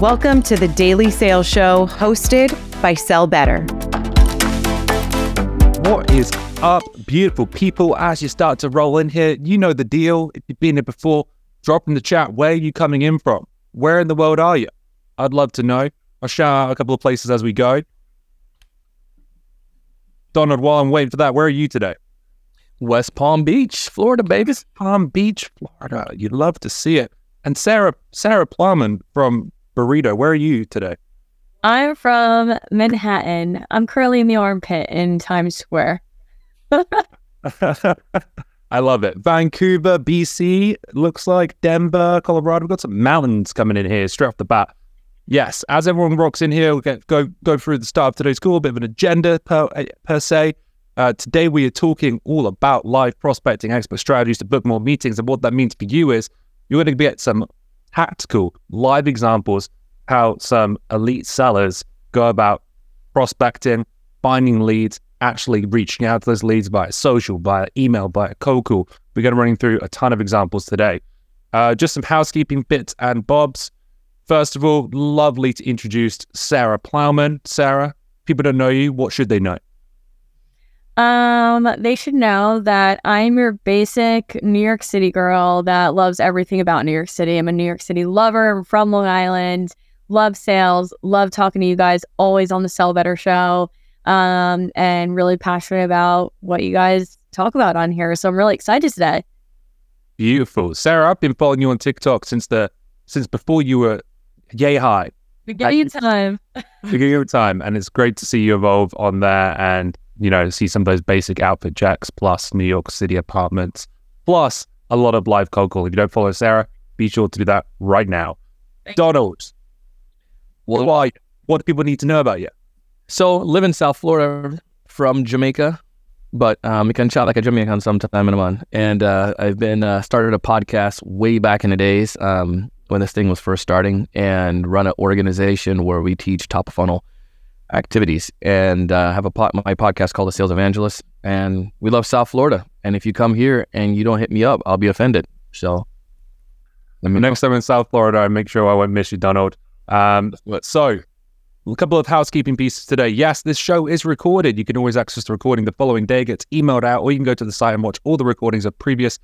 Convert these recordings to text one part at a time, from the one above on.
Welcome to the Daily Sales Show hosted by Sell Better. What is up, beautiful people? As you start to roll in here, you know the deal. If you've been here before, drop in the chat. Where are you coming in from? Where in the world are you? I'd love to know. I'll shout out a couple of places as we go. Donald, while I'm waiting for that, where are you today? West Palm Beach, Florida, baby. Palm Beach, Florida. You'd love to see it. And Sarah, Sarah Plowman from Pareto, where are you today? I'm from Manhattan. I'm currently in the armpit in Times Square. I love it. Vancouver, BC, looks like Denver, Colorado. We've got some mountains coming in here straight off the bat. Yes, as everyone rocks in here, we'll get, go go through the start of today's call, a bit of an agenda per, per se. Uh, today, we are talking all about live prospecting expert strategies to book more meetings. And what that means for you is you're going to get some tactical live examples how some elite sellers go about prospecting, finding leads, actually reaching out to those leads via social, via email, via cold call. We're going to run through a ton of examples today. Uh, just some housekeeping bits and bobs. First of all, lovely to introduce Sarah Plowman. Sarah, people don't know you. What should they know? Um, they should know that I'm your basic New York City girl that loves everything about New York City. I'm a New York City lover. I'm from Long Island. Love sales. Love talking to you guys. Always on the Sell Better show. Um, and really passionate about what you guys talk about on here. So I'm really excited today. Beautiful, Sarah. I've been following you on TikTok since the since before you were yay high. Beginning of time. beginning of time, and it's great to see you evolve on there and you know, see some of those basic outfit jacks, plus New York City apartments, plus a lot of live cold call. If you don't follow Sarah, be sure to do that right now. Thank Donald, what, why, what do people need to know about you? So, live in South Florida from Jamaica, but um, you can chat like a Jamaican sometime in a month. And uh, I've been uh, started a podcast way back in the days um, when this thing was first starting and run an organization where we teach top of funnel activities and uh, have a pod, my podcast called The Sales Evangelist. And we love South Florida. And if you come here and you don't hit me up, I'll be offended. So, let me next time in South Florida, I make sure I won't miss you, Donald. Um, so, a couple of housekeeping pieces today. Yes, this show is recorded. You can always access the recording the following day, it gets emailed out, or you can go to the site and watch all the recordings of previous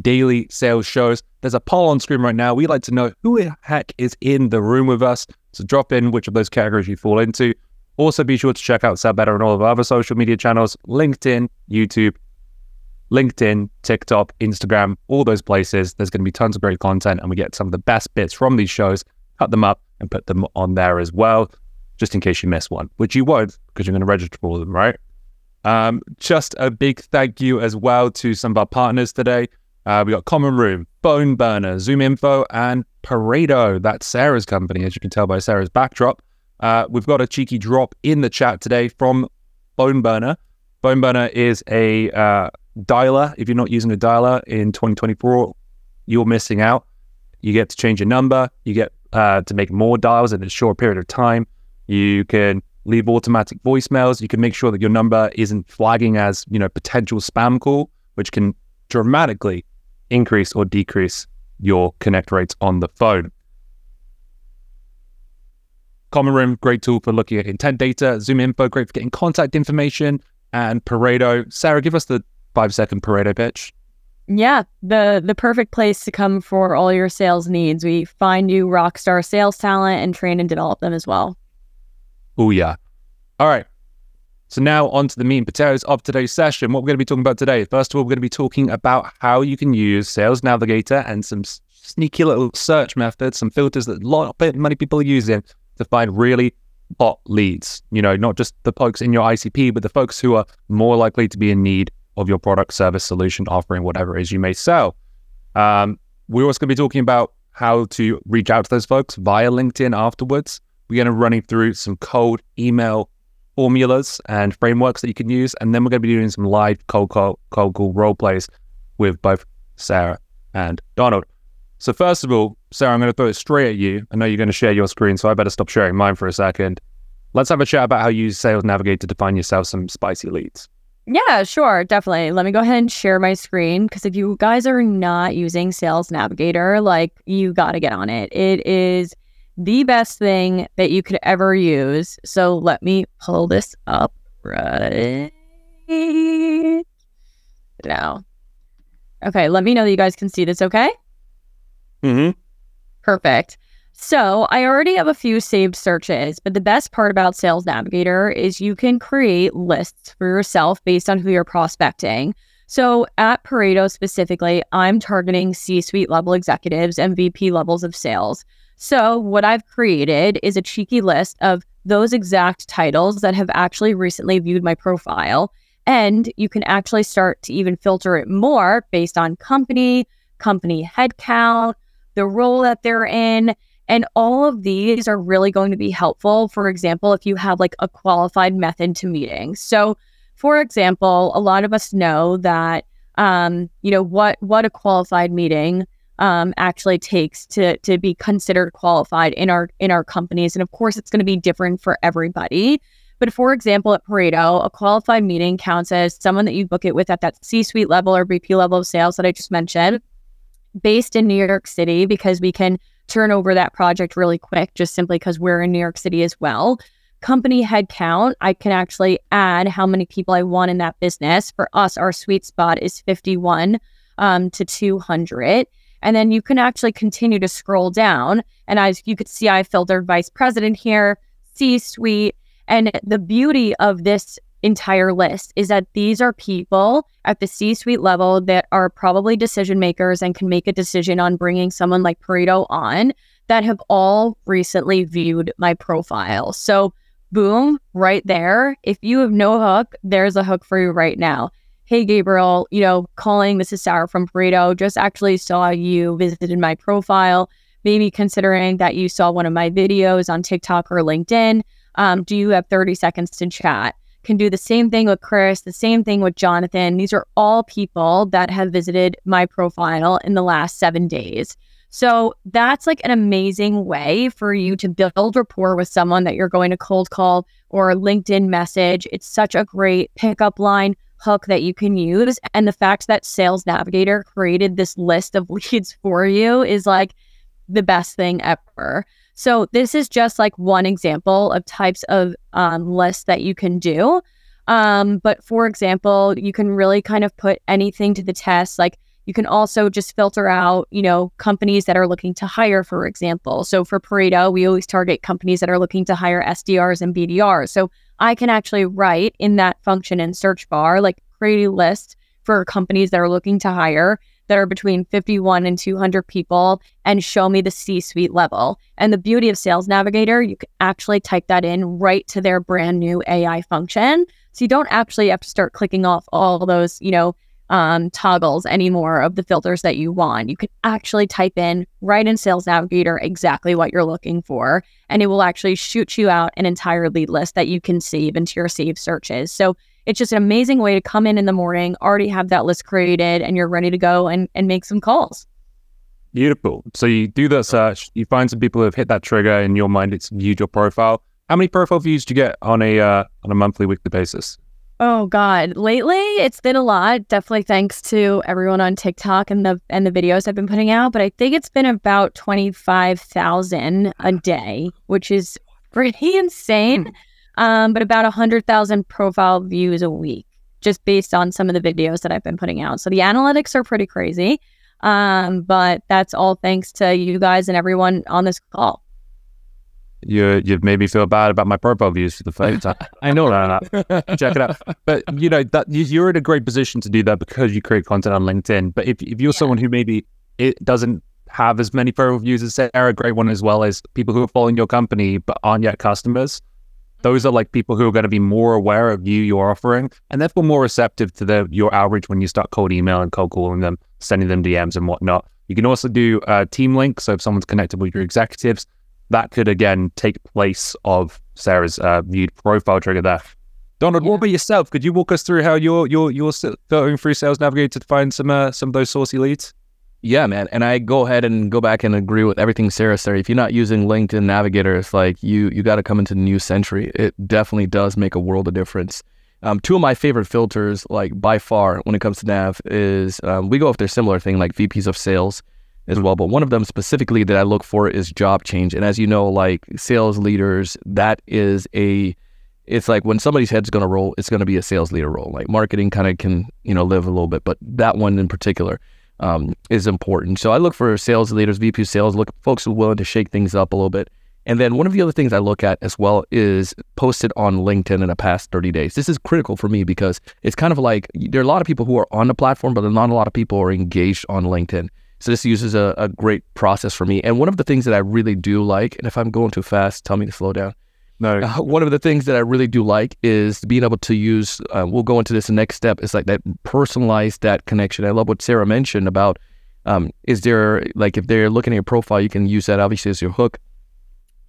daily sales shows. There's a poll on screen right now. We'd like to know who the heck is in the room with us. So drop in which of those categories you fall into. Also, be sure to check out Better on all of our other social media channels LinkedIn, YouTube, LinkedIn, TikTok, Instagram, all those places. There's going to be tons of great content, and we get some of the best bits from these shows, cut them up, and put them on there as well, just in case you miss one, which you won't because you're going to register for them, right? Um, just a big thank you as well to some of our partners today. Uh, we got Common Room, PhoneBurner, Zoom Info, and Pareto. That's Sarah's company, as you can tell by Sarah's backdrop. Uh, we've got a cheeky drop in the chat today from PhoneBurner. Bone Burner is a uh, dialer. If you're not using a dialer in 2024, you're missing out. You get to change your number. You get uh, to make more dials in a short period of time. You can leave automatic voicemails. You can make sure that your number isn't flagging as you know potential spam call, which can dramatically increase or decrease your connect rates on the phone. Common Room, great tool for looking at intent data. Zoom Info, great for getting contact information. And Pareto. Sarah, give us the five second Pareto pitch. Yeah, the the perfect place to come for all your sales needs. We find you rock star sales talent and train and develop them as well. Oh yeah. All right. So now on to the meat and potatoes of today's session. What we're going to be talking about today. First of all, we're going to be talking about how you can use Sales Navigator and some sneaky little search methods, some filters that a lot of many people are using to find really hot leads. You know, not just the folks in your ICP, but the folks who are more likely to be in need of your product, service, solution, offering, whatever it is you may sell. Um, we're also going to be talking about how to reach out to those folks via LinkedIn afterwards. We're going to running through some cold email formulas and frameworks that you can use, and then we're going to be doing some live cold call, cold call role plays with both Sarah and Donald. So first of all, Sarah, I'm going to throw it straight at you. I know you're going to share your screen, so I better stop sharing mine for a second. Let's have a chat about how you use Sales Navigator to find yourself some spicy leads. Yeah, sure, definitely. Let me go ahead and share my screen because if you guys are not using Sales Navigator, like you got to get on it. It is the best thing that you could ever use. So let me pull this up right now. Okay, let me know that you guys can see this, okay? Mm-hmm. Perfect. So I already have a few saved searches, but the best part about Sales Navigator is you can create lists for yourself based on who you're prospecting. So at Pareto specifically, I'm targeting C suite level executives and VP levels of sales. So what I've created is a cheeky list of those exact titles that have actually recently viewed my profile. And you can actually start to even filter it more based on company, company headcount, the role that they're in. And all of these are really going to be helpful. For example, if you have like a qualified method to meetings. So for example, a lot of us know that um, you know what what a qualified meeting um, actually takes to to be considered qualified in our in our companies, and of course, it's going to be different for everybody. But for example, at Pareto, a qualified meeting counts as someone that you book it with at that C-suite level or VP level of sales that I just mentioned, based in New York City, because we can turn over that project really quick, just simply because we're in New York City as well company headcount, I can actually add how many people I want in that business. For us, our sweet spot is 51 um, to 200. And then you can actually continue to scroll down. And as you could see, I filtered vice president here, C suite. And the beauty of this entire list is that these are people at the C suite level that are probably decision makers and can make a decision on bringing someone like Pareto on that have all recently viewed my profile. So boom, right there. If you have no hook, there's a hook for you right now. Hey, Gabriel, you know, calling, this is Sarah from Pareto. Just actually saw you visited my profile. Maybe considering that you saw one of my videos on TikTok or LinkedIn. Um, do you have 30 seconds to chat? Can do the same thing with Chris, the same thing with Jonathan. These are all people that have visited my profile in the last seven days. So that's like an amazing way for you to build rapport with someone that you're going to cold call or LinkedIn message. It's such a great pickup line hook that you can use. And the fact that Sales Navigator created this list of leads for you is like the best thing ever. So this is just like one example of types of um, lists that you can do. Um, but for example, you can really kind of put anything to the test, like you can also just filter out, you know, companies that are looking to hire, for example. So for Pareto, we always target companies that are looking to hire SDRs and BDRs. So I can actually write in that function in search bar, like create a list for companies that are looking to hire that are between 51 and 200 people and show me the C suite level. And the beauty of Sales Navigator, you can actually type that in right to their brand new AI function. So you don't actually have to start clicking off all those, you know, um, toggles anymore of the filters that you want. You can actually type in right in Sales Navigator exactly what you're looking for, and it will actually shoot you out an entire lead list that you can save into your saved searches. So it's just an amazing way to come in in the morning, already have that list created, and you're ready to go and, and make some calls. Beautiful. So you do that search, you find some people who have hit that trigger in your mind. It's viewed your profile. How many profile views do you get on a uh, on a monthly, weekly basis? Oh God. Lately it's been a lot. Definitely thanks to everyone on TikTok and the and the videos I've been putting out. But I think it's been about twenty five thousand a day, which is pretty insane. Um, but about a hundred thousand profile views a week, just based on some of the videos that I've been putting out. So the analytics are pretty crazy. Um, but that's all thanks to you guys and everyone on this call you you've made me feel bad about my profile views for the first time. I know. No, no, no. Check it out. But you know that you're in a great position to do that because you create content on LinkedIn. But if if you're yeah. someone who maybe it doesn't have as many profile views as Sarah, a great one as well as people who are following your company but aren't yet customers. Those are like people who are going to be more aware of you, your offering, and therefore more receptive to the your outreach when you start cold email and cold calling them, sending them DMs and whatnot. You can also do uh, team links. So if someone's connected with your executives, that could again take place of Sarah's uh, viewed profile trigger there. Donald, yeah. what about yourself? Could you walk us through how you're you're you're filtering through Sales Navigator to find some uh, some of those saucy leads? Yeah, man. And I go ahead and go back and agree with everything Sarah said. If you're not using LinkedIn Navigator, it's like you you got to come into the new century. It definitely does make a world of difference. Um, two of my favorite filters, like by far, when it comes to Nav, is um, we go after similar thing like VPs of sales as well. But one of them specifically that I look for is job change. And as you know, like sales leaders, that is a it's like when somebody's head's going to roll, it's going to be a sales leader role. Like marketing kind of can, you know, live a little bit, but that one in particular um, is important. So I look for sales leaders, VP sales, look folks who are willing to shake things up a little bit. And then one of the other things I look at as well is posted on LinkedIn in the past 30 days. This is critical for me because it's kind of like there are a lot of people who are on the platform, but not a lot of people are engaged on LinkedIn. So this uses a, a great process for me. And one of the things that I really do like, and if I'm going too fast, tell me to slow down. No. Uh, one of the things that I really do like is being able to use. Uh, we'll go into this next step. It's like that personalize that connection. I love what Sarah mentioned about. Um, is there like if they're looking at your profile, you can use that obviously as your hook.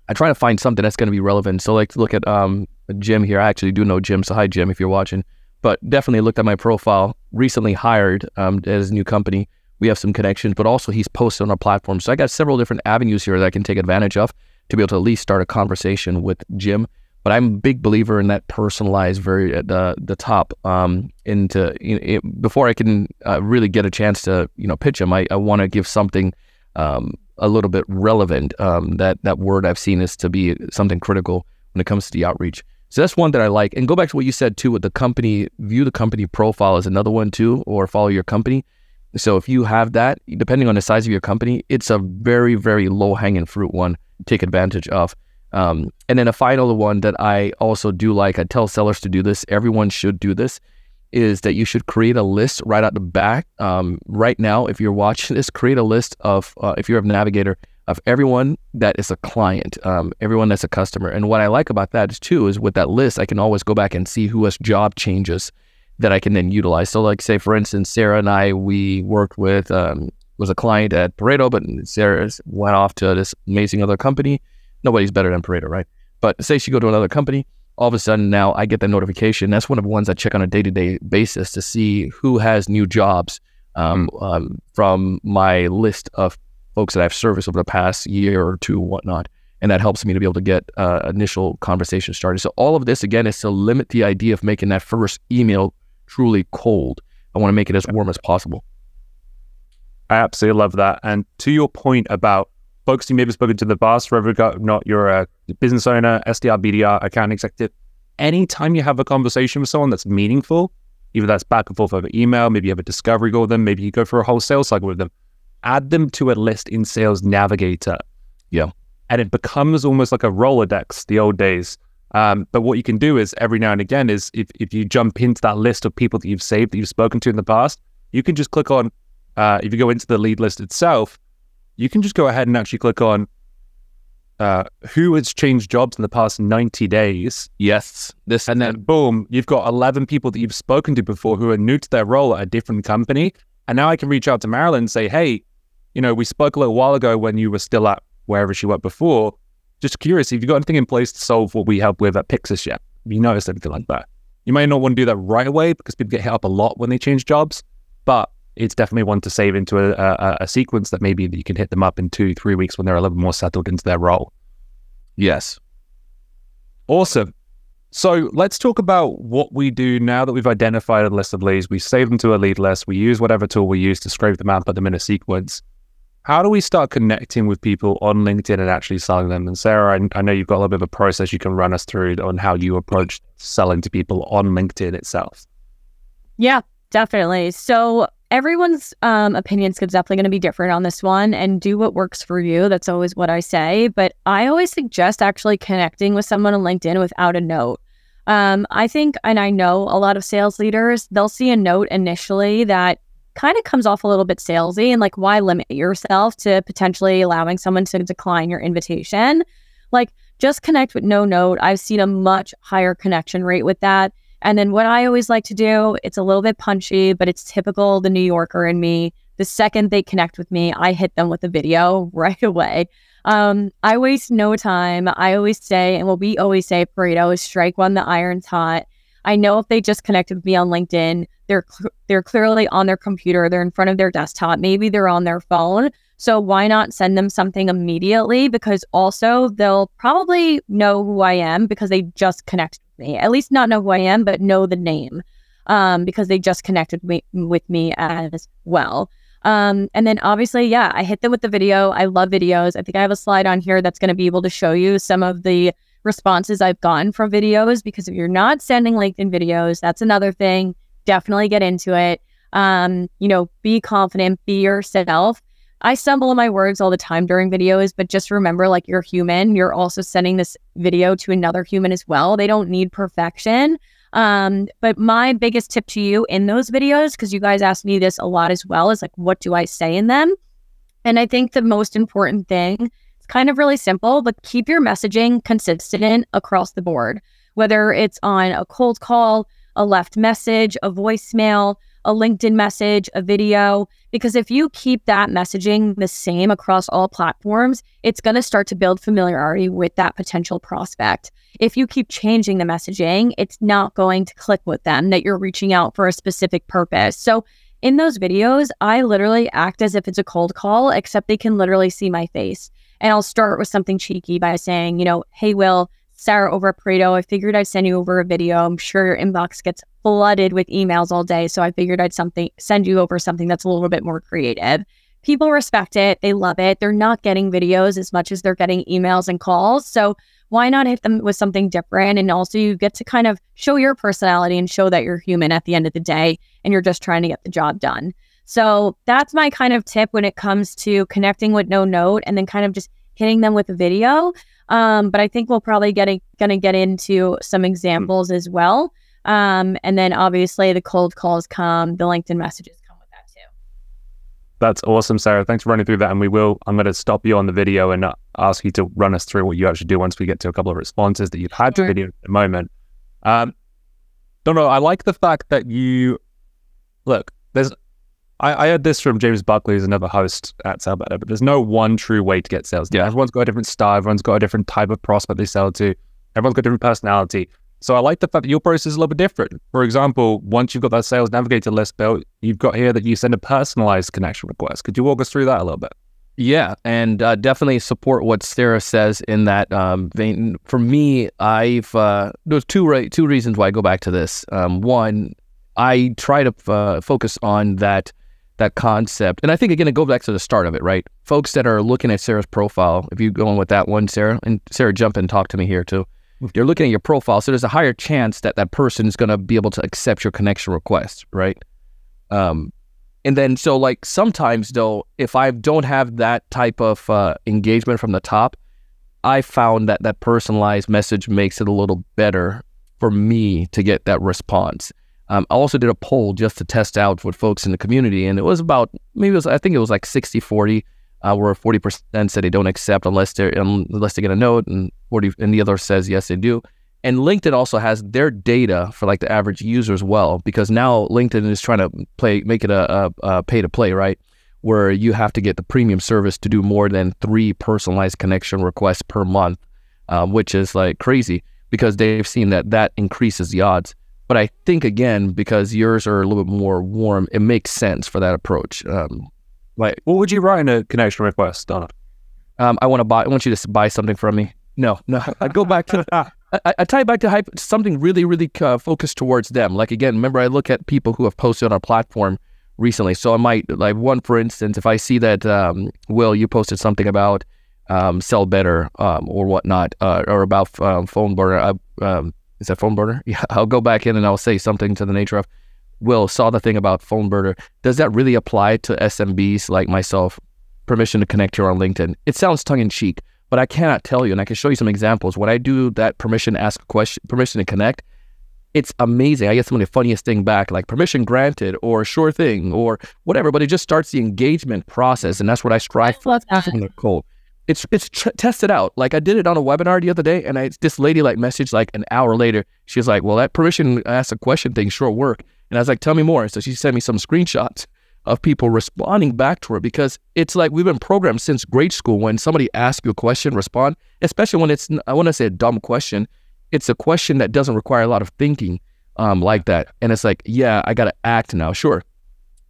I try to find something that's going to be relevant. So like look at um, Jim here. I actually do know Jim. So hi Jim, if you're watching. But definitely looked at my profile. Recently hired um, at new company. We have some connections, but also he's posted on our platform. So I got several different avenues here that I can take advantage of to be able to at least start a conversation with Jim. But I'm a big believer in that personalized, very at the the top. Um, into you know, it, before I can uh, really get a chance to you know pitch him, I, I want to give something um, a little bit relevant. Um, that that word I've seen is to be something critical when it comes to the outreach. So that's one that I like. And go back to what you said too with the company, view the company profile is another one too, or follow your company. So if you have that, depending on the size of your company, it's a very, very low hanging fruit one take advantage of. Um, and then a final one that I also do like, I tell sellers to do this, everyone should do this, is that you should create a list right out the back. Um, right now, if you're watching this, create a list of, uh, if you're a navigator, of everyone that is a client, um, everyone that's a customer. And what I like about that is too, is with that list, I can always go back and see who has job changes that I can then utilize. So, like, say, for instance, Sarah and I, we worked with um, was a client at Pareto, but Sarah went off to this amazing other company. Nobody's better than Pareto, right? But say she go to another company, all of a sudden now I get that notification. That's one of the ones I check on a day to day basis to see who has new jobs um, mm. um, from my list of folks that I've serviced over the past year or two, whatnot. And that helps me to be able to get uh, initial conversation started. So all of this again is to limit the idea of making that first email truly cold. I want to make it as warm as possible. I absolutely love that. And to your point about folks you may have spoken to the past, whether or not you're a business owner, SDR, BDR, account executive, anytime you have a conversation with someone that's meaningful, either that's back and forth over email, maybe you have a discovery call with them, maybe you go for a whole sales cycle with them, add them to a list in Sales Navigator. Yeah. And it becomes almost like a Rolodex, the old days. Um, but what you can do is every now and again is if, if you jump into that list of people that you've saved, that you've spoken to in the past, you can just click on uh, if you go into the lead list itself, you can just go ahead and actually click on uh, who has changed jobs in the past 90 days. Yes. This and then boom, you've got 11 people that you've spoken to before who are new to their role at a different company. And now I can reach out to Marilyn and say, hey, you know, we spoke a little while ago when you were still at wherever she worked before. Just curious, if you've got anything in place to solve what we help with at Pyxis yet? Have you noticed anything like that? You might not want to do that right away because people get hit up a lot when they change jobs, but it's definitely one to save into a, a, a, sequence that maybe you can hit them up in two, three weeks when they're a little more settled into their role. Yes. Awesome. So let's talk about what we do now that we've identified a list of leads. We save them to a lead list. We use whatever tool we use to scrape them out, put them in a sequence. How do we start connecting with people on LinkedIn and actually selling them? And Sarah, I, I know you've got a little bit of a process you can run us through on how you approach selling to people on LinkedIn itself. Yeah, definitely. So everyone's um, opinions is definitely going to be different on this one and do what works for you. That's always what I say. But I always suggest actually connecting with someone on LinkedIn without a note. Um, I think, and I know a lot of sales leaders, they'll see a note initially that kind of comes off a little bit salesy and like, why limit yourself to potentially allowing someone to decline your invitation? Like, just connect with no note. I've seen a much higher connection rate with that. And then what I always like to do, it's a little bit punchy, but it's typical the New Yorker in me. The second they connect with me, I hit them with a video right away. Um, I waste no time. I always say, and what we always say, Pareto is strike when the iron's hot. I know if they just connected with me on LinkedIn, they're cl- they're clearly on their computer, they're in front of their desktop, maybe they're on their phone. So why not send them something immediately? Because also they'll probably know who I am because they just connected me. At least not know who I am, but know the name um, because they just connected me, with me as well. Um, and then obviously, yeah, I hit them with the video. I love videos. I think I have a slide on here that's going to be able to show you some of the responses I've gotten from videos because if you're not sending LinkedIn videos, that's another thing. Definitely get into it. Um, you know, be confident, be yourself. I stumble on my words all the time during videos, but just remember like you're human. You're also sending this video to another human as well. They don't need perfection. Um, but my biggest tip to you in those videos, because you guys ask me this a lot as well, is like, what do I say in them? And I think the most important thing, it's kind of really simple, but keep your messaging consistent across the board, whether it's on a cold call, a left message, a voicemail, a LinkedIn message, a video, because if you keep that messaging the same across all platforms, it's going to start to build familiarity with that potential prospect. If you keep changing the messaging, it's not going to click with them that you're reaching out for a specific purpose. So, in those videos, I literally act as if it's a cold call, except they can literally see my face. And I'll start with something cheeky by saying, you know, hey, Will, Sarah over Pareto, I figured I'd send you over a video. I'm sure your inbox gets flooded with emails all day. So I figured I'd something send you over something that's a little bit more creative. People respect it. They love it. They're not getting videos as much as they're getting emails and calls. So why not hit them with something different? And also you get to kind of show your personality and show that you're human at the end of the day and you're just trying to get the job done. So that's my kind of tip when it comes to connecting with no note and then kind of just hitting them with a video. Um, but I think we'll probably get it gonna get into some examples as well. Um, and then obviously the cold calls come, the LinkedIn messages come with that too. That's awesome, Sarah. Thanks for running through that. And we will, I'm going to stop you on the video and ask you to run us through what you actually do once we get to a couple of responses that you've had sure. to video at the moment. Um, don't know. I like the fact that you look, there's I, I heard this from James Buckley, who's another host at Sell Better, but there's no one true way to get sales. Yeah. Everyone's got a different style, everyone's got a different type of prospect they sell to, everyone's got a different personality. So I like the fact that your process is a little bit different. For example, once you've got that sales navigator list built, you've got here that you send a personalized connection request. Could you walk us through that a little bit? Yeah, and uh, definitely support what Sarah says in that um, vein. For me, I've uh, there's two right two reasons why I go back to this. Um, one, I try to uh, focus on that that concept. And I think again, it goes back to the start of it, right? Folks that are looking at Sarah's profile, if you go on with that one, Sarah, and Sarah, jump in, talk to me here too. You're looking at your profile, so there's a higher chance that that person is going to be able to accept your connection request, right? Um, and then so like sometimes though, if I don't have that type of uh, engagement from the top, I found that that personalized message makes it a little better for me to get that response. Um, I also did a poll just to test out with folks in the community, and it was about maybe it was I think it was like 60 40, uh, where 40% said they don't accept unless they unless they get a note, and 40 and the other says yes they do. And LinkedIn also has their data for like the average user as well, because now LinkedIn is trying to play make it a, a, a pay to play, right? Where you have to get the premium service to do more than three personalized connection requests per month, um, which is like crazy because they've seen that that increases the odds. But I think again, because yours are a little bit more warm, it makes sense for that approach. Um, like, what would you write in a connection request, Donna? Um, I want to buy. I want you to buy something from me. No, no. I go back to. I, I tie it back to hype, something really, really uh, focused towards them. Like again, remember I look at people who have posted on our platform recently. So I might like one, for instance, if I see that um, Will, you posted something about um, sell better um, or whatnot, uh, or about um, phone burner. I, um, is that phone burner? Yeah, I'll go back in and I'll say something to the nature of, Will saw the thing about phone burner. Does that really apply to SMBs like myself? Permission to connect here on LinkedIn. It sounds tongue in cheek, but I cannot tell you, and I can show you some examples. When I do that permission ask question, permission to connect, it's amazing. I get some of the funniest thing back, like permission granted or sure thing or whatever, but it just starts the engagement process. And that's what I strive for from the cold it's it's tr- tested out. Like I did it on a webinar the other day, and I this lady like messaged like an hour later. She's like, "Well, that permission ask a question thing sure work." And I was like, "Tell me more." So she sent me some screenshots of people responding back to her because it's like we've been programmed since grade school. When somebody asks you a question, respond. Especially when it's I want to say a dumb question. It's a question that doesn't require a lot of thinking, um, like that. And it's like, yeah, I got to act now, sure.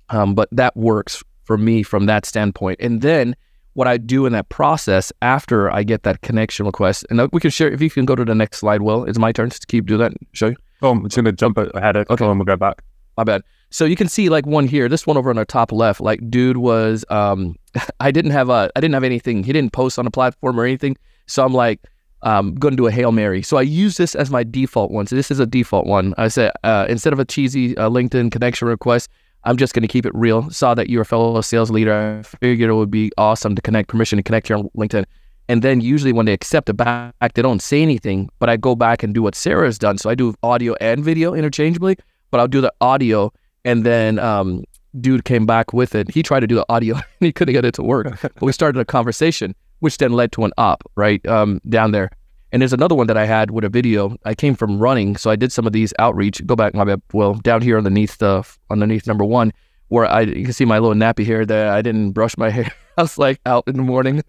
Um, but that works for me from that standpoint. And then what I do in that process after I get that connection request. And we can share, if you can go to the next slide, Will, it's my turn to keep doing that. Show you. Oh, I'm just going to jump ahead. Okay. And we'll go back. my bad. So you can see like one here, this one over on the top left, like dude was um I didn't have a I didn't have anything. He didn't post on a platform or anything. So I'm like um gonna do a Hail Mary. So I use this as my default one. So this is a default one. I said uh, instead of a cheesy uh, LinkedIn connection request, I'm just gonna keep it real. Saw that you're a fellow sales leader. I figured it would be awesome to connect permission to connect here on LinkedIn. And then usually when they accept it back, they don't say anything, but I go back and do what Sarah has done. So I do audio and video interchangeably, but I'll do the audio and then um, dude came back with it. He tried to do the audio and he couldn't get it to work. but we started a conversation, which then led to an op right um, down there. And there's another one that I had with a video. I came from running, so I did some of these outreach. Go back, my bad. Well, down here underneath the underneath number one, where I you can see my little nappy hair there. I didn't brush my hair. I was like out in the morning,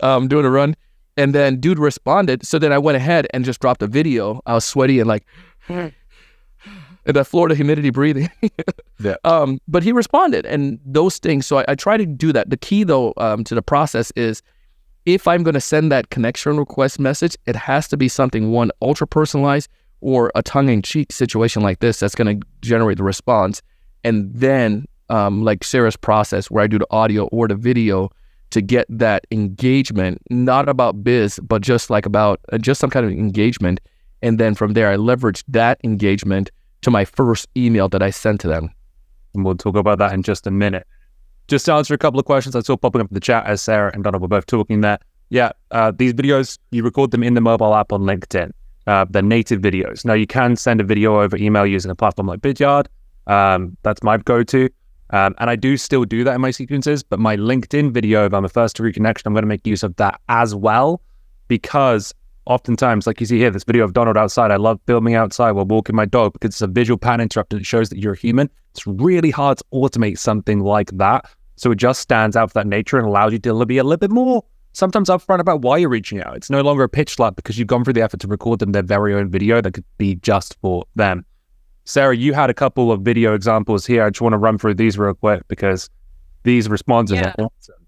um, doing a run, and then dude responded. So then I went ahead and just dropped a video. I was sweaty and like, and that Florida humidity breathing. Yeah. Um, but he responded, and those things. So I, I try to do that. The key though um, to the process is if I'm going to send that connection request message, it has to be something one ultra personalized or a tongue in cheek situation like this that's going to generate the response. And then, um, like Sarah's process, where I do the audio or the video to get that engagement, not about biz, but just like about uh, just some kind of engagement. And then from there, I leverage that engagement to my first email that I sent to them. And we'll talk about that in just a minute. Just to answer a couple of questions I saw popping up in the chat as Sarah and Donna were both talking there. Yeah, uh, these videos, you record them in the mobile app on LinkedIn. Uh, they're native videos. Now, you can send a video over email using a platform like Vidyard. Um, that's my go to. Um, and I do still do that in my sequences, but my LinkedIn video, if I'm a first degree connection, I'm going to make use of that as well because oftentimes, like you see here, this video of Donald outside, I love filming outside while walking my dog because it's a visual pan interrupt and it shows that you're a human. It's really hard to automate something like that. So it just stands out for that nature and allows you to be a little bit more sometimes upfront about why you're reaching out. It's no longer a pitch slap because you've gone through the effort to record them their very own video that could be just for them. Sarah, you had a couple of video examples here. I just want to run through these real quick because these responses Yeah. are awesome.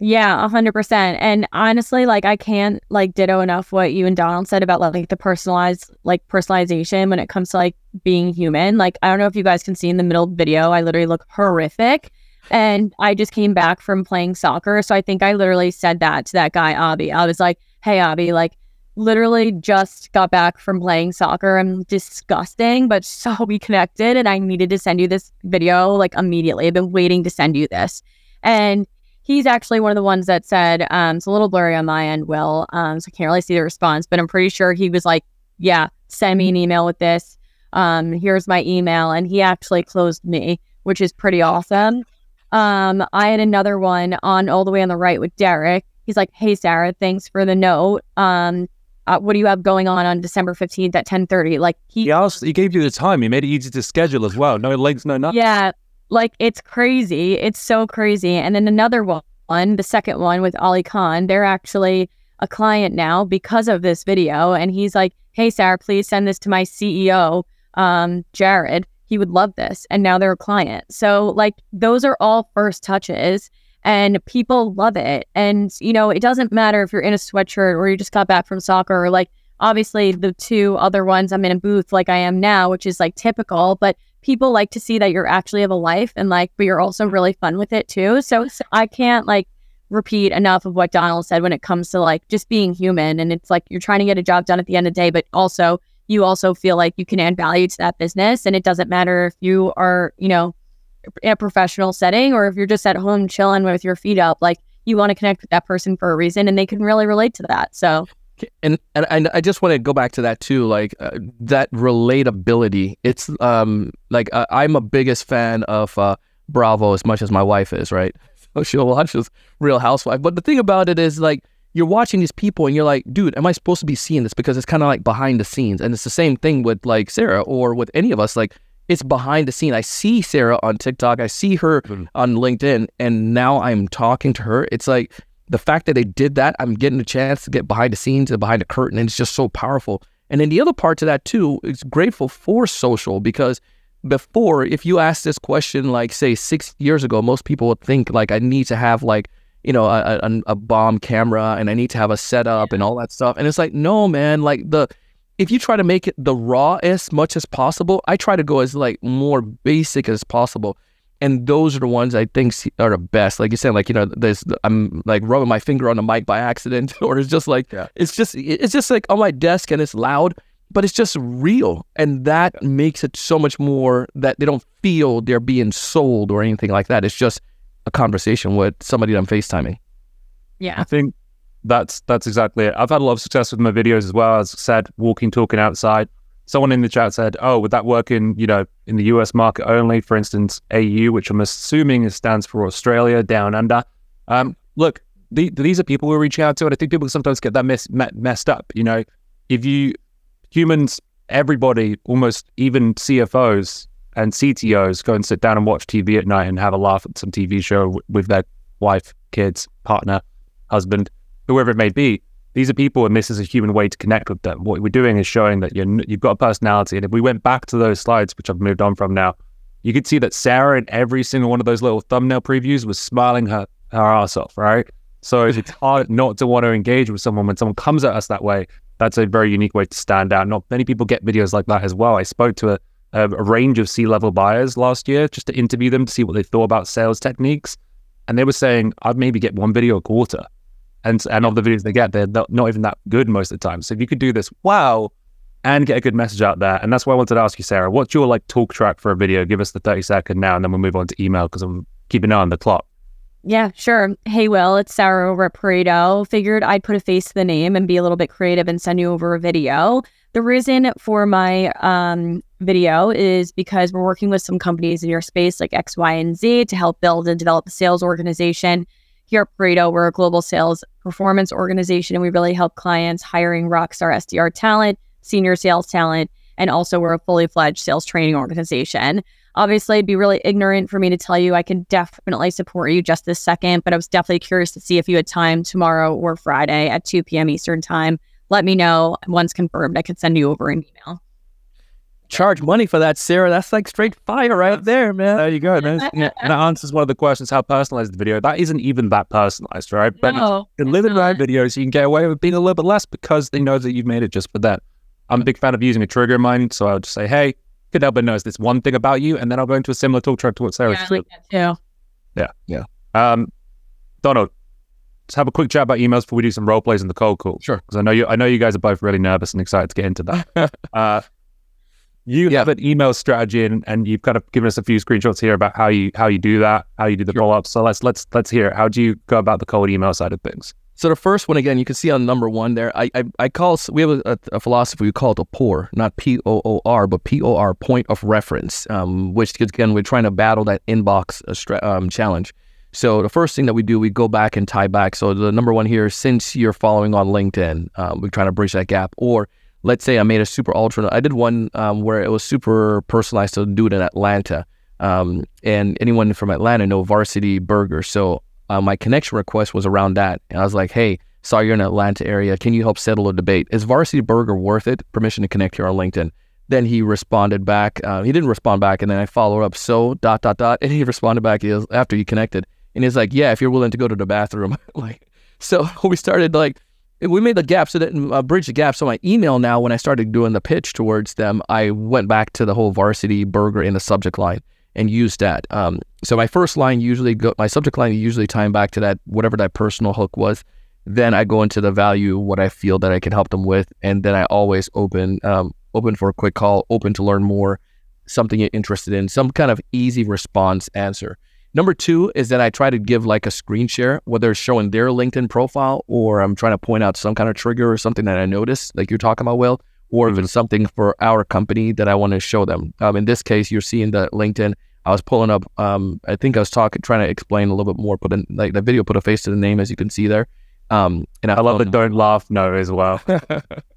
Yeah, a hundred percent. And honestly, like I can't like ditto enough what you and Donald said about like the personalized like personalization when it comes to like being human. Like I don't know if you guys can see in the middle video, I literally look horrific. And I just came back from playing soccer. So I think I literally said that to that guy, Abby. I was like, hey Abby, like literally just got back from playing soccer. I'm disgusting, but so we connected and I needed to send you this video like immediately. I've been waiting to send you this. And he's actually one of the ones that said, um, it's a little blurry on my end, Will. Um, so I can't really see the response, but I'm pretty sure he was like, yeah, send me an email with this. Um, here's my email. And he actually closed me, which is pretty awesome. Um, I had another one on all the way on the right with Derek. He's like, hey, Sarah, thanks for the note. Um, uh, what do you have going on on December 15th at 1030? Like he, He asked, he gave you the time. He made it easy to schedule as well. No links, no nothing. yeah, like it's crazy. It's so crazy. And then another one, the second one with Ali Khan, they're actually a client now because of this video. And he's like, hey, Sarah, please send this to my CEO, um, Jared. He would love this. And now they're a client. So, like, those are all first touches and people love it. And, you know, it doesn't matter if you're in a sweatshirt or you just got back from soccer or like, obviously the two other ones I'm in a booth like I am now, which is like typical, but people like to see that you're actually have a life and like, but you're also really fun with it too. So, so I can't like repeat enough of what Donald said when it comes to like just being human. And it's like you're trying to get a job done at the end of the day, but also you also feel like you can add value to that business. And it doesn't matter if you are, you know, in a professional setting or if you're just at home chilling with your feet up, like you want to connect with that person for a reason and they can really relate to that. So, and and and I just want to go back to that too, like uh, that relatability. It's um like uh, I'm a biggest fan of uh, Bravo as much as my wife is, right? So she'll watch this Real Housewife. But the thing about it is like you're watching these people and you're like, dude, am I supposed to be seeing this? Because it's kind of like behind the scenes, and it's the same thing with like Sarah or with any of us. Like it's behind the scene. I see Sarah on TikTok, I see her Mhm. on LinkedIn, and now I'm talking to her. It's like the fact that they did that, I'm getting a chance to get behind the scenes and behind the curtain, and it's just so powerful. And then the other part to that too is grateful for social because before, if you ask this question, like say six years ago, most people would think like I need to have like you know a, a, a bomb camera and I need to have a setup and all that stuff. And it's like no, man, like the if you try to make it the raw as much as possible, I try to go as like more basic as possible. And those are the ones I think are the best. Like you said, like you know, there's I'm like rubbing my finger on the mic by accident, or it's just like Yeah. it's just it's just like on my desk and it's loud, but it's just real, and that makes it so much more that they don't feel they're being sold or anything like that. It's just a conversation with somebody I'm FaceTiming. Yeah. I think that's that's exactly it. I've had a lot of success with my videos as well. As I said, walking, talking outside. Someone in the chat said, "Oh, would that work in you know in the US market only? For instance, AU, which I'm assuming stands for Australia, Down Under." Um, look, the, these are people we're reaching out to, and I think people sometimes get that mess, me- messed up. You know, if you humans, everybody, almost even CFOs and CTOs, go and sit down and watch TV at night and have a laugh at some TV show w- with their wife, kids, partner, husband, whoever it may be. These are people, and this is a human way to connect with them. What we're doing is showing that you're, you've got a personality. And if we went back to those slides, which I've moved on from now, you could see that Sarah in every single one of those little thumbnail previews was smiling her, her ass off, right? So it's hard not to want to engage with someone when someone comes at us that way. That's a very unique way to stand out. Not many people get videos like that as well. I spoke to a, a, a range of C level buyers last year just to interview them to see what they thought about sales techniques. And they were saying, I'd maybe get one video a quarter. And, and of the videos they get, they're not, not even that good most of the time. So if you could do this, wow, and get a good message out there. And that's why I wanted to ask you, Sarah, what's your like talk track for a video? Give us the 30 second now, and then we'll move on to email because I'm keeping an eye on the clock. Yeah, sure. Hey, Will, it's Sarah over at Pareto. Figured I'd put a face to the name and be a little bit creative and send you over a video. The reason for my um, video is because we're working with some companies in your space like X, Y, and Z to help build and develop a sales organization. Here at Pareto, we're a global sales performance organization, and we really help clients hiring rockstar SDR talent, senior sales talent, and also we're a fully fledged sales training organization. Obviously, it'd be really ignorant for me to tell you I can definitely support you just this second, but I was definitely curious to see if you had time tomorrow or Friday at 2 p.m. Eastern time. Let me know. Once confirmed, I could send you over an email. Charge money for that, Sarah. That's like straight fire right there, man. There you go. And that's- yeah, and that answers one of the questions how personalized the video. That isn't even that personalized, right? But No, in limited amount of videos, you can get away with being a little bit less because they know that you've made it just for that. I'm a big fan of using a trigger in mine. So I'll just say, hey, could help but notice this one thing about you. And then I'll go into a similar talk track to what Sarah yeah, I just like that too. Um, Donald, let's have a quick chat about emails before we do some role plays in the cold call. Sure. Because I know you, I know you guys are both really nervous and excited to get into that. uh, you Yeah. have an email strategy, and, and you've kind of given us a few screenshots here about how you how you do that, how you do the Sure. follow ups. So let's let's let's hear it. How do you go about the cold email side of things? So the first one again, you can see on number one there. I I, I call we have a, a philosophy we call it a POR, not P O O R, but P O R, point of reference. Um, which again we're trying to battle that inbox uh, um, challenge. So the first thing that we do, we go back and tie back. So the number one here, since you're following on LinkedIn, um, we're trying to bridge that gap. Or let's say I made a super ultra. I did one um, where it was super personalized to do it in Atlanta. Um, and anyone from Atlanta know Varsity Burger. So uh, my connection request was around that. And I was like, hey, saw you're in Atlanta area. Can you help settle a debate? Is Varsity Burger worth it? Permission to connect here on LinkedIn. Then he responded back. Uh, he didn't respond back. And then I followed up. So dot, dot, dot. And he responded back after he connected. And he's like, yeah, if you're willing to go to the bathroom. like, so we started like, we made the gap so that uh, bridge the gap. So my email now, when I started doing the pitch towards them, I went back to the whole varsity burger in the subject line and used that. Um, so my first line usually go, my subject line usually time back to that whatever that personal hook was. Then I go into the value, what I feel that I can help them with, and then I always open um, open for a quick call, open to learn more, something you're interested in, some kind of easy response answer. Number two is that I try to give like a screen share, whether it's showing their LinkedIn profile or I'm trying to point out some kind of trigger or something that I noticed, like you're talking about, Will, or if it's something for our company that I want to show them. Um, in this case, you're seeing the LinkedIn. I was pulling up. Um, I think I was talking, trying to explain a little bit more. Put in like the video, put a face to the name, as you can see there. Um, and I love pulled- the don't laugh no as well.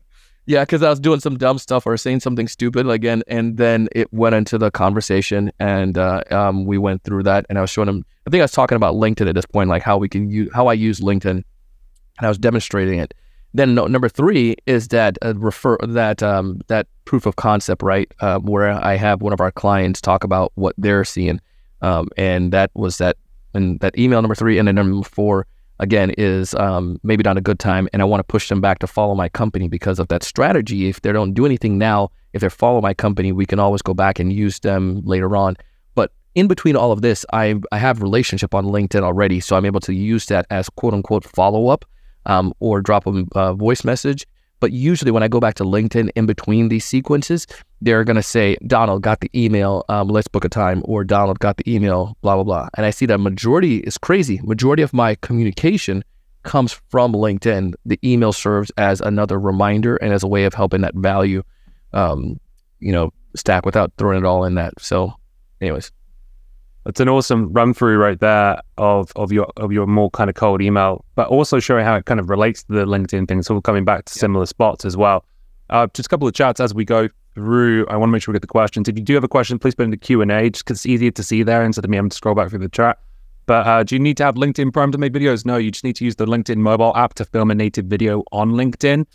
yeah, because I was doing some dumb stuff or saying something stupid again, and then it went into the conversation, and uh, um, we went through that, and I was showing him. I think I was talking about LinkedIn at this point, like how we can use how I use LinkedIn, and I was demonstrating it. Then no, number three is that uh, refer that um, that proof of concept, right? Uh, where I have one of our clients talk about what they're seeing, um, and that was that and that email number three, and then number four. Again is um, maybe not a good time, and I want to push them back to follow my company because of that strategy. If they don't do anything now, if they follow my company, we can always go back and use them later on. But in between all of this, I I have relationship on LinkedIn already, so I'm able to use that as quote unquote follow up um, or drop them a voice message. But usually, when I go back to LinkedIn in between these sequences, they're going to say, Donald got the email, um, let's book a time, or Donald got the email, blah, blah, blah. And I see that majority is crazy. Majority of my communication comes from LinkedIn. The email serves as another reminder and as a way of helping that value, um, you know, stack without throwing it all in that. So, anyways. It's an awesome run through right there of, of your of your more kind of cold email, but also showing how it kind of relates to the LinkedIn thing. So we're coming back to yeah. similar spots as well. Uh, just a couple of chats as we go through. I want to make sure we get the questions. If you do have a question, please put in the Q and A, just because it's easier to see there instead of me having to scroll back through the chat. But uh, do you need to have LinkedIn Prime to make videos? No, you just need to use the LinkedIn mobile app to film a native video on LinkedIn.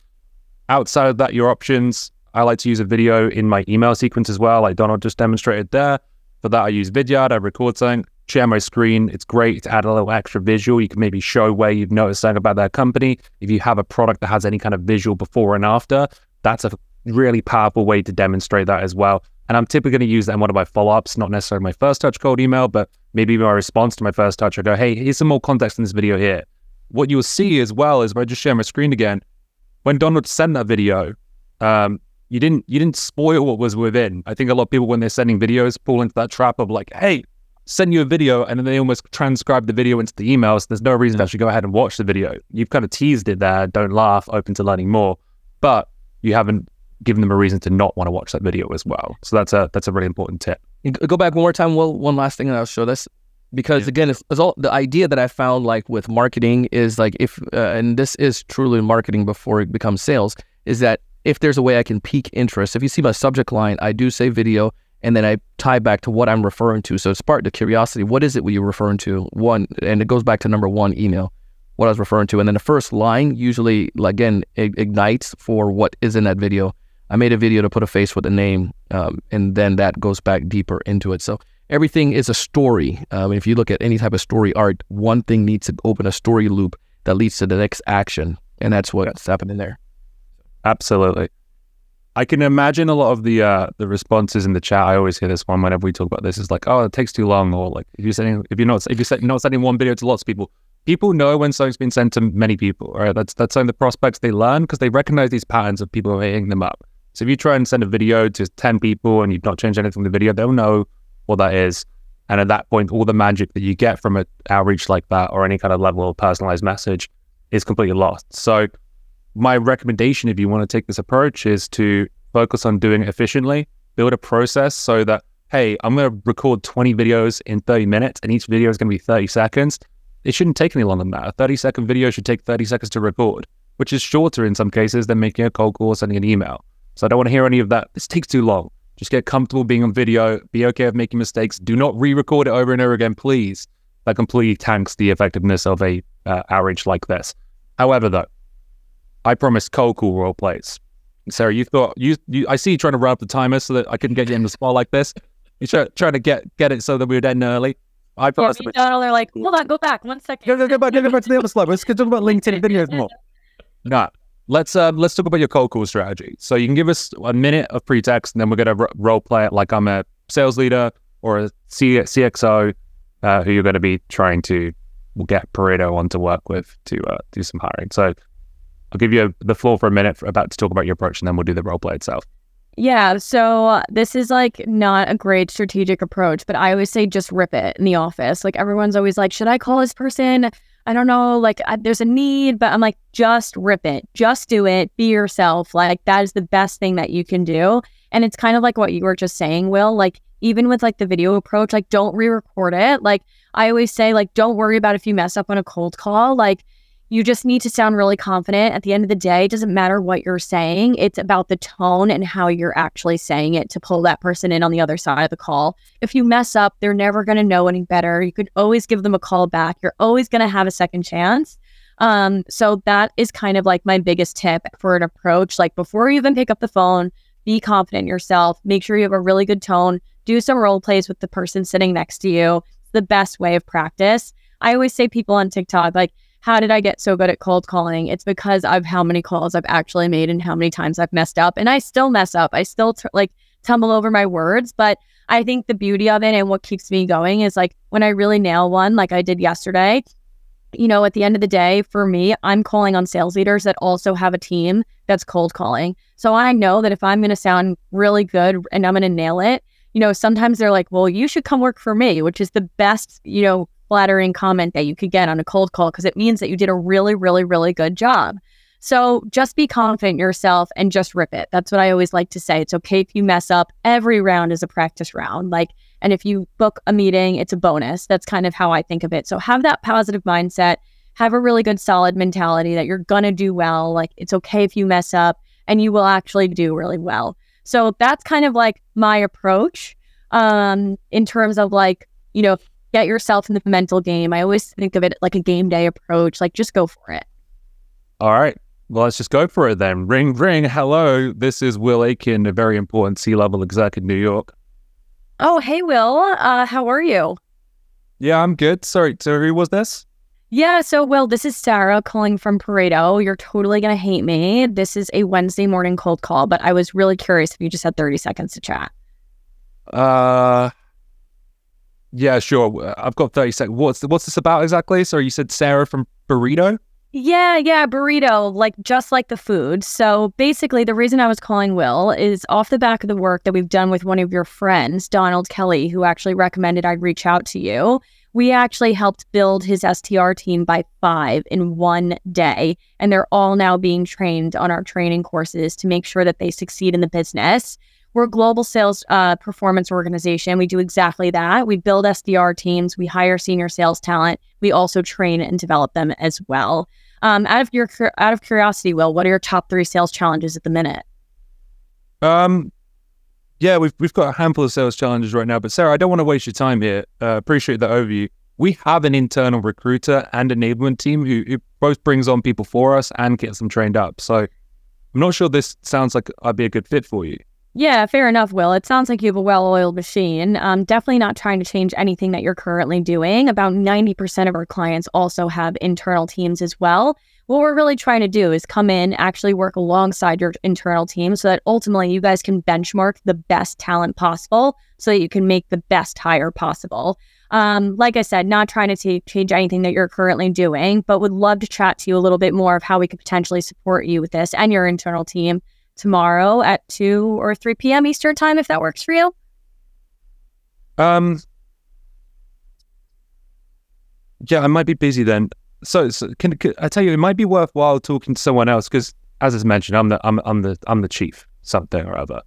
Outside of that, your options. I like to use a video in my email sequence as well, like Donald just demonstrated there. For that, I use Vidyard. I record something, share my screen. It's great to add a little extra visual. You can maybe show where you've noticed something about that company. If you have a product that has any kind of visual before and after, that's a really powerful way to demonstrate that as well. And I'm typically going to use that in one of my follow ups, not necessarily my first touch cold email, but maybe my response to my first touch. I go, hey, here's some more context in this video here. What you'll see as well is if I just share my screen again, when Donald sent that video, um, you didn't you didn't spoil what was within. I think a lot of people when they're sending videos fall into that trap of like, hey, send you a video, and then they almost transcribe the video into the email. So there's no reason to actually go ahead and watch the video. You've kind of teased it there. Don't laugh. Open to learning more, but you haven't given them a reason to not want to watch that video as well. So that's a that's a really important tip. Go back one more time. Well, one last thing, and I'll show this because yeah. again, it's, it's, all the idea that I found like with marketing is like if uh, and this is truly marketing before it becomes sales is that if there's a way I can pique interest. If you see my subject line, I do say video and then I tie back to what I'm referring to. So it's part of the curiosity. What is it you're referring to? One, and it goes back to number one email, what I was referring to. And then the first line usually, again, ignites for what is in that video. I made a video to put a face with a name, um, and then that goes back deeper into it. So everything is a story. Um, if you look at any type of story art, one thing needs to open a story loop that leads to the next action. And that's what's happening there. Absolutely. I can imagine a lot of the uh, the responses in the chat. I always hear this one whenever we talk about this. Is like, oh, it takes too long, or like if you're sending if you're not if you're not sending one video to lots of people, people know when something's been sent to many people. Right? That's that's something the prospects they learn because they recognize these patterns of people hitting them up. So if you try and send a video to ten people and you've not changed anything in the video, they'll know what that is. And at that point, all the magic that you get from an outreach like that or any kind of level of personalized message is completely lost. So my recommendation, if you want to take this approach, is to focus on doing it efficiently, build a process so that, hey, I'm going to record 20 videos in 30 minutes and each video is going to be 30 seconds. It shouldn't take any longer than that. A 30 second video should take 30 seconds to record, which is shorter in some cases than making a cold call or sending an email. So I don't want to hear any of that. This takes too long. Just get comfortable being on video. Be okay with making mistakes. Do not re-record it over and over again, please. That completely tanks the effectiveness of a uh, outreach like this. However, though, I promised cold call role plays. Sarah, you thought you, you I see you trying to run up the timer so that I couldn't get you in the spot like this. You try, trying to get get it so that we were dead early. I promised. Yeah, Donald, they're like, hold on, go back one second. Go, go, go back, go back to the other slide. Let's talk about LinkedIn videos more. No, let's uh, let's talk about your cold call strategy. So you can give us a minute of pretext, and then we're gonna r- role play it like I'm a sales leader or a C- CXO uh, who you're going to be trying to get Pareto on to work with to uh, do some hiring. So I'll give you the floor for a minute for, about to talk about your approach, and then we'll do the role play itself. Yeah, so this is like not a great strategic approach, but I always say just rip it in the office. Like everyone's always like, should I call this person? I don't know, like I, there's a need, but I'm like, just rip it, just do it, be yourself. Like that is the best thing that you can do. And it's kind of like what you were just saying, Will. Like even with like the video approach, like don't re-record it. Like I always say, like don't worry about if you mess up on a cold call. Like you just need to sound really confident. At the end of the day, it doesn't matter what you're saying. It's about the tone and how you're actually saying it to pull that person in on the other side of the call. If you mess up, they're never going to know any better. You could always give them a call back. You're always going to have a second chance. Um, so that is kind of like my biggest tip for an approach. Like before you even pick up the phone, be confident in yourself. Make sure you have a really good tone. Do some role plays with the person sitting next to you. It's the best way of practice. I always say people on TikTok, like, how did I get so good at cold calling? It's because of how many calls I've actually made and how many times I've messed up. And I still mess up. I still t- like tumble over my words, but I think the beauty of it and what keeps me going is like when I really nail one, like I did yesterday, you know, at the end of the day, for me, I'm calling on sales leaders that also have a team that's cold calling. So I know that if I'm going to sound really good and I'm going to nail it, you know, sometimes they're like, well, you should come work for me, which is the best, you know, flattering comment that you could get on a cold call because it means that you did a really, really, really good job. So just be confident yourself and just rip it. That's what I always like to say. It's okay if you mess up. Every round is a practice round. Like, and if you book a meeting, it's a bonus. That's kind of how I think of it. So have that positive mindset, have a really good, solid mentality that you're going to do well. Like, it's okay if you mess up and you will actually do really well. So that's kind of like my approach um, in terms of like, you know, get yourself in the mental game. I always think of it like a game day approach. Like, just go for it. All right. Well, let's just go for it then. Ring, ring. Hello. This is Will Aitken, a very important C level exec in New York. Oh, hey, Will. Uh, how are you? Yeah, I'm good. Sorry, so who was this? Yeah, so Will, this is Sarah calling from Pareto. You're totally gonna hate me. This is a Wednesday morning cold call, but I was really curious if you just had 30 seconds to chat. Uh, yeah, sure. Uh, I've got 30 seconds. What's what's this about exactly? So you said Sarah from Burrito? Yeah, yeah, burrito, like just like the food. So basically, the reason I was calling Will is off the back of the work that we've done with one of your friends, Donald Kelly, who actually recommended I reach out to you. We actually helped build his SDR team by five in one day, and they're all now being trained on our training courses to make sure that they succeed in the business. We're a global sales uh, performance organization. We do exactly that. We build SDR teams, we hire senior sales talent, we also train and develop them as well. Um, out of your out of curiosity, Will, what are your top three sales challenges at the minute? Um, yeah, we've we've got a handful of sales challenges right now. But Sarah, I don't want to waste your time here. Uh, appreciate the overview. We have an internal recruiter and enablement team who, who both brings on people for us and gets them trained up. So I'm not sure this sounds like I'd be a good fit for you. Yeah, fair enough, Will. It sounds like you have a well oiled machine. Um, definitely not trying to change anything that you're currently doing. About 90% of our clients also have internal teams as well. What we're really trying to do is come in, actually work alongside your internal team so that ultimately you guys can benchmark the best talent possible so that you can make the best hire possible. Um, like I said, not trying to t- change anything that you're currently doing, but would love to chat to you a little bit more of how we could potentially support you with this and your internal team tomorrow at 2 or 3 p.m. Eastern time, if that works for you. Um, yeah, I might be busy then. So, so can, can, I tell you, it might be worthwhile talking to someone else because, as I mentioned, I'm the I'm I'm the I'm the chief something or other.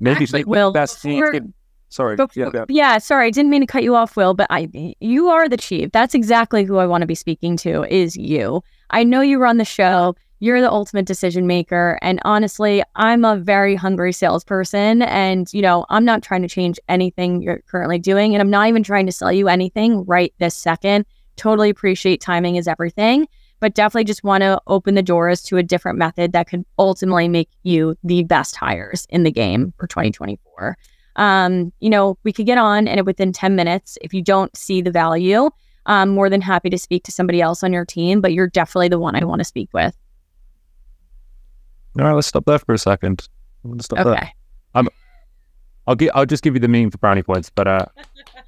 Maybe Actually, Will, best before, sorry, before, yeah, yeah, yeah, sorry, I didn't mean to cut you off, Will, but I you are the chief. That's exactly who I want to be speaking to. Is you? I know you run the show. You're the ultimate decision maker. And honestly, I'm a very hungry salesperson. And, you know, I'm not trying to change anything you're currently doing. And I'm not even trying to sell you anything right this second. Totally appreciate timing is everything, but definitely just want to open the doors to a different method that could ultimately make you the best hires in the game for 2024. Um, you know, we could get on and within 10 minutes, if you don't see the value, I'm more than happy to speak to somebody else on your team, but you're definitely the one I want to speak with. All right, let's stop there for a second. Stop okay. there. I'm, I'll get. I'll just give you the meaning for brownie points, but uh,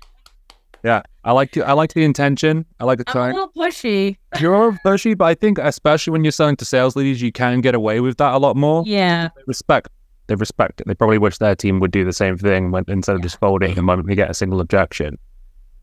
yeah, I like to. I like the intention. I like the. I'm a little pushy. You're pushy, but I think especially when you're selling to sales leaders, you can get away with that a lot more. Yeah. They respect. They respect it. They probably wish their team would do the same thing when, instead of just folding the moment we get a single objection.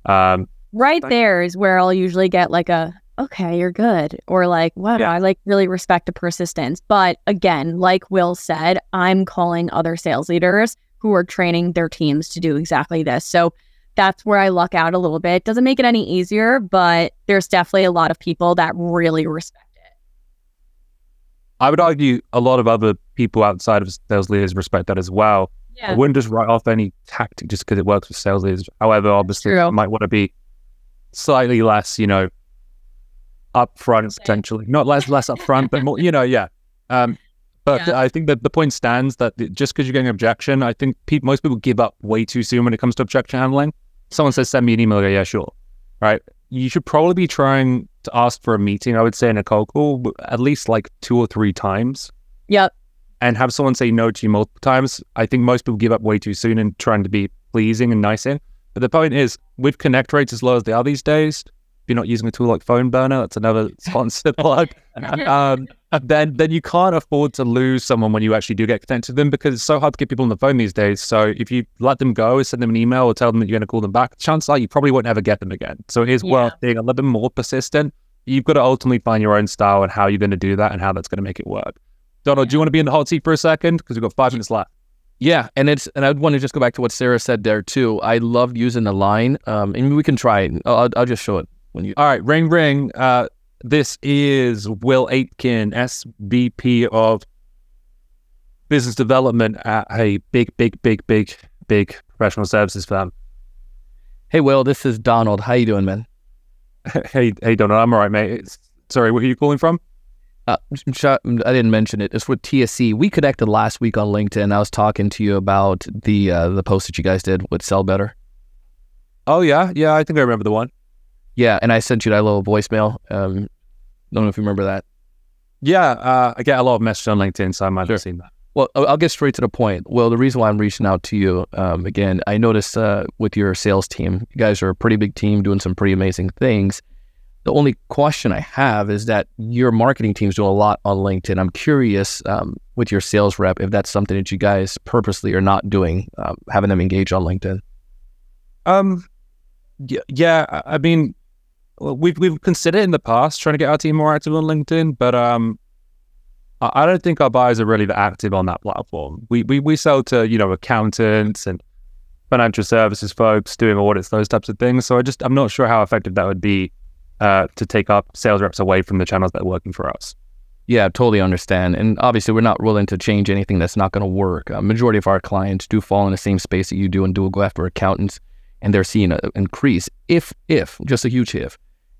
Um, right there is where I'll usually get like a okay, you're good. Or like, wow, yeah. I like really respect the persistence. But again, like Will said, I'm calling other sales leaders who are training their teams to do exactly this. So that's where I luck out a little bit. Doesn't make it any easier, but there's definitely a lot of people that really respect it. I would argue a lot of other people outside of sales leaders respect that as well. Yeah. I wouldn't just write off any tactic just because it works with sales leaders. However, obviously, you might want to be slightly less, you know, upfront potentially, not less less upfront, but more. You know, yeah. Um, but yeah. I think that the point stands that just because you're getting objection, I think pe- most people give up way too soon when it comes to objection handling. Someone says, "Send me an email." Yeah, sure. Right. You should probably be trying to ask for a meeting, I would say in a cold call at least like two or three times. Yep. And have someone say no to you multiple times. I think most people give up way too soon in trying to be pleasing and nice in. But the point is, with connect rates as low as they are these days, you're not using a tool like PhoneBurner, that's another sponsored plug. Um, then then you can't afford to lose someone when you actually do get connected to them because it's so hard to get people on the phone these days. So if you let them go, send them an email or tell them that you're going to call them back, chances are you probably won't ever get them again. So it is Yeah. worth being a little bit more persistent. You've got to ultimately find your own style and how you're going to do that and how that's going to make it work. Donald, do you want to be in the hot seat for a second? Because we've got five minutes left. Yeah, and it's and I'd want to just go back to what Sarah said there too. I love using the line, um, and we can try it. I'll, I'll just show it when you. All right, ring, ring. Uh, this is Will Aitken, SVP of Business Development at a big, big, big, big, big professional services firm. Hey, Will, this is Donald. How you doing, man? hey, hey, Donald, I'm all right, mate. It's, sorry, where are you calling from? Uh, I didn't mention it. It's with TSC. We connected last week on LinkedIn. I was talking to you about the uh, the post that you guys did with Sell Better. Oh yeah, yeah, I think I remember the one. Yeah, and I sent you that little voicemail. Um, don't know if you remember that. Yeah, uh, I get a lot of messages on LinkedIn, so I might Sure. have seen that. Well, I'll get straight to the point. Well, the reason why I'm reaching out to you, um, again, I noticed uh, with your sales team, you guys are a pretty big team doing some pretty amazing things. The only question I have is that your marketing team's doing a lot on LinkedIn. I'm curious um, with your sales rep if that's something that you guys purposely are not doing, um, having them engage on LinkedIn. Um, yeah, yeah. I- mean, we've we've considered in the past trying to get our team more active on LinkedIn, but um, I, I don't think our buyers are really that active on that platform. We we we sell to you know accountants and financial services folks doing audits, those types of things. So I just I'm not sure how effective that would be uh, to take up sales reps away from the channels that are working for us. Yeah, totally understand. And obviously, we're not willing to change anything that's not going to work. A majority of our clients do fall in the same space that you do and do go after accountants, and they're seeing an increase. If, if, just a huge if,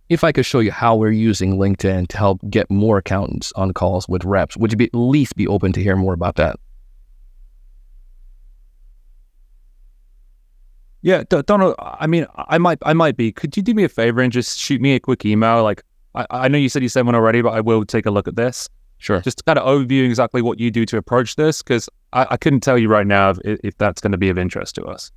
if I could show you how we're using LinkedIn to help get more accountants on calls with reps, would you be at least be open to hear more about that? Yeah, Donald. I mean, I might, I might be. Could you do me a favor and just shoot me a quick email? Like, I, I know you said you sent one already, but I will take a look at this. Sure. Just kind of overview exactly what you do to approach this, because I, I couldn't tell you right now if, if that's going to be of interest to us.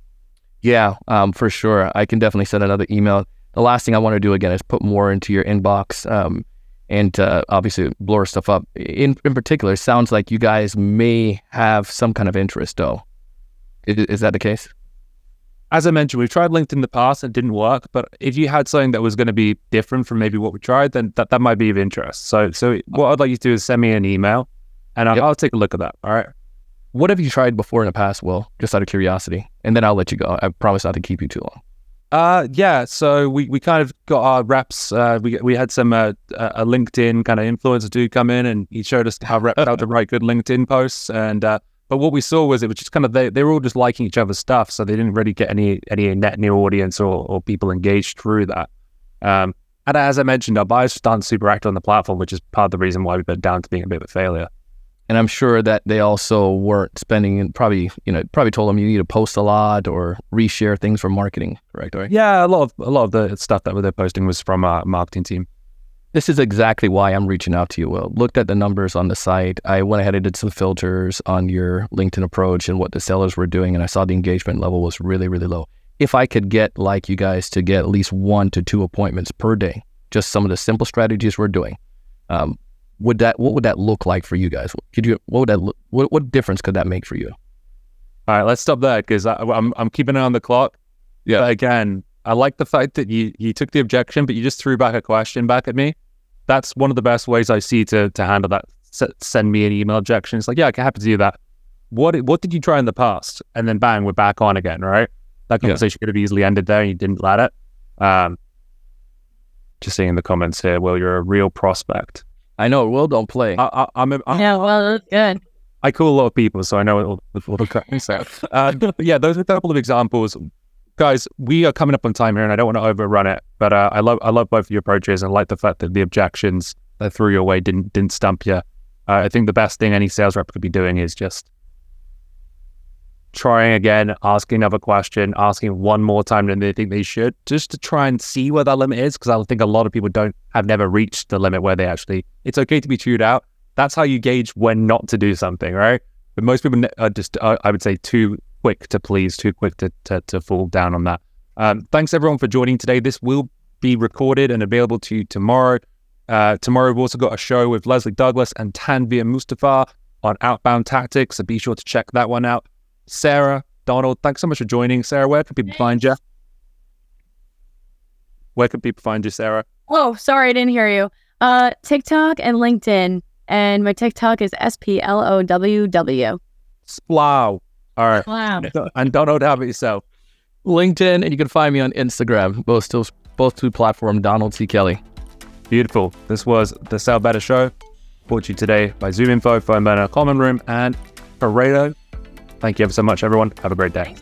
Yeah, um, for sure. I can definitely send another email. The last thing I want to do again is put more into your inbox um, and uh, obviously blur stuff up. In in particular, sounds like you guys may have some kind of interest, though. Is, is that the case? As I mentioned, we've tried LinkedIn in the past and it didn't work. But if you had something that was going to be different from maybe what we tried, then that, that might be of interest. So, so what I'd like you to do is send me an email, and I'll, Yep. I'll take a look at that. All right. What have you tried before in the past, Will? Just out of curiosity, and then I'll let you go. I promise not to keep you too long. Uh, yeah. So we, we kind of got our reps. Uh, we we had some uh, a LinkedIn kind of influencer dude come in, and he showed us how reps how to write good LinkedIn posts. And uh, but what we saw was it was just kind of they they were all just liking each other's stuff, so they didn't really get any any net new audience or or people engaged through that. Um, and as I mentioned, our buyers just aren't super active on the platform, which is part of the reason why we've been down to being a bit of a failure. And I'm sure that they also weren't spending and probably you know probably told them you need to post a lot or reshare things for marketing. Correct, right? Yeah, a lot of a lot of the stuff that they're posting was from our marketing team. This is exactly why I'm reaching out to you, Will. Looked at the numbers on the site. I went ahead and did some filters on your LinkedIn approach and what the sellers were doing, and I saw the engagement level was really, really low. If I could get like you guys to get at least one to two appointments per day, just some of the simple strategies we're doing, um, would that what would that look like for you guys? Could you what would that look, what what difference could that make for you? All right, let's stop there because I'm I'm keeping an eye on the clock. Yeah. But again, I like the fact that you you took the objection, but you just threw back a question back at me. That's one of the best ways I see to to handle that. S- send me an email objection. It's like, yeah, I can happy to do that. What what did you try in the past? And then bang, we're back on again, right? That Yeah. conversation could have easily ended there, and you didn't let it. Um, just seeing in the comments here, well, you're a real prospect. I know Will don't play. I, I, I'm, a, I'm Yeah, well, that's good. I call a lot of people, so I know all, all the correct so, uh, but yeah, those are a couple of examples. Guys, we are coming up on time here, and I don't want to overrun it. But uh, I love I love both of your approaches, and I like the fact that the objections that threw your way didn't didn't stump you. Uh, I think the best thing any sales rep could be doing is just trying again, asking another question, asking one more time than they think they should, just to try and see where that limit is. Because I think a lot of people don't have never reached the limit where they actually. It's okay to be chewed out. That's how you gauge when not to do something, right? But most people are just, uh, I would say, too quick to please, too quick to to, to fall down on that. Um, thanks everyone for joining today. This will be recorded and available to you tomorrow. Uh, tomorrow we've also got a show with Leslie Douglas and Tanvir Mustafa on outbound tactics, so be sure to check that one out. Sarah, Donald, thanks so much for joining. Sarah, where can people find you? Where can people find you, Sarah? Oh, sorry, I didn't hear you. Uh, TikTok and LinkedIn, and my TikTok is S P L O W W. Splow. All right. Wow. And Donald, how about yourself? LinkedIn, and you can find me on Instagram. Both still both two platform Donald C. Kelly. Beautiful. This was the Sell Better Show, brought to you today by Zoom Info, PhoneBurner, Common Room, and Pareto. Thank you ever so much, everyone. Have a great day.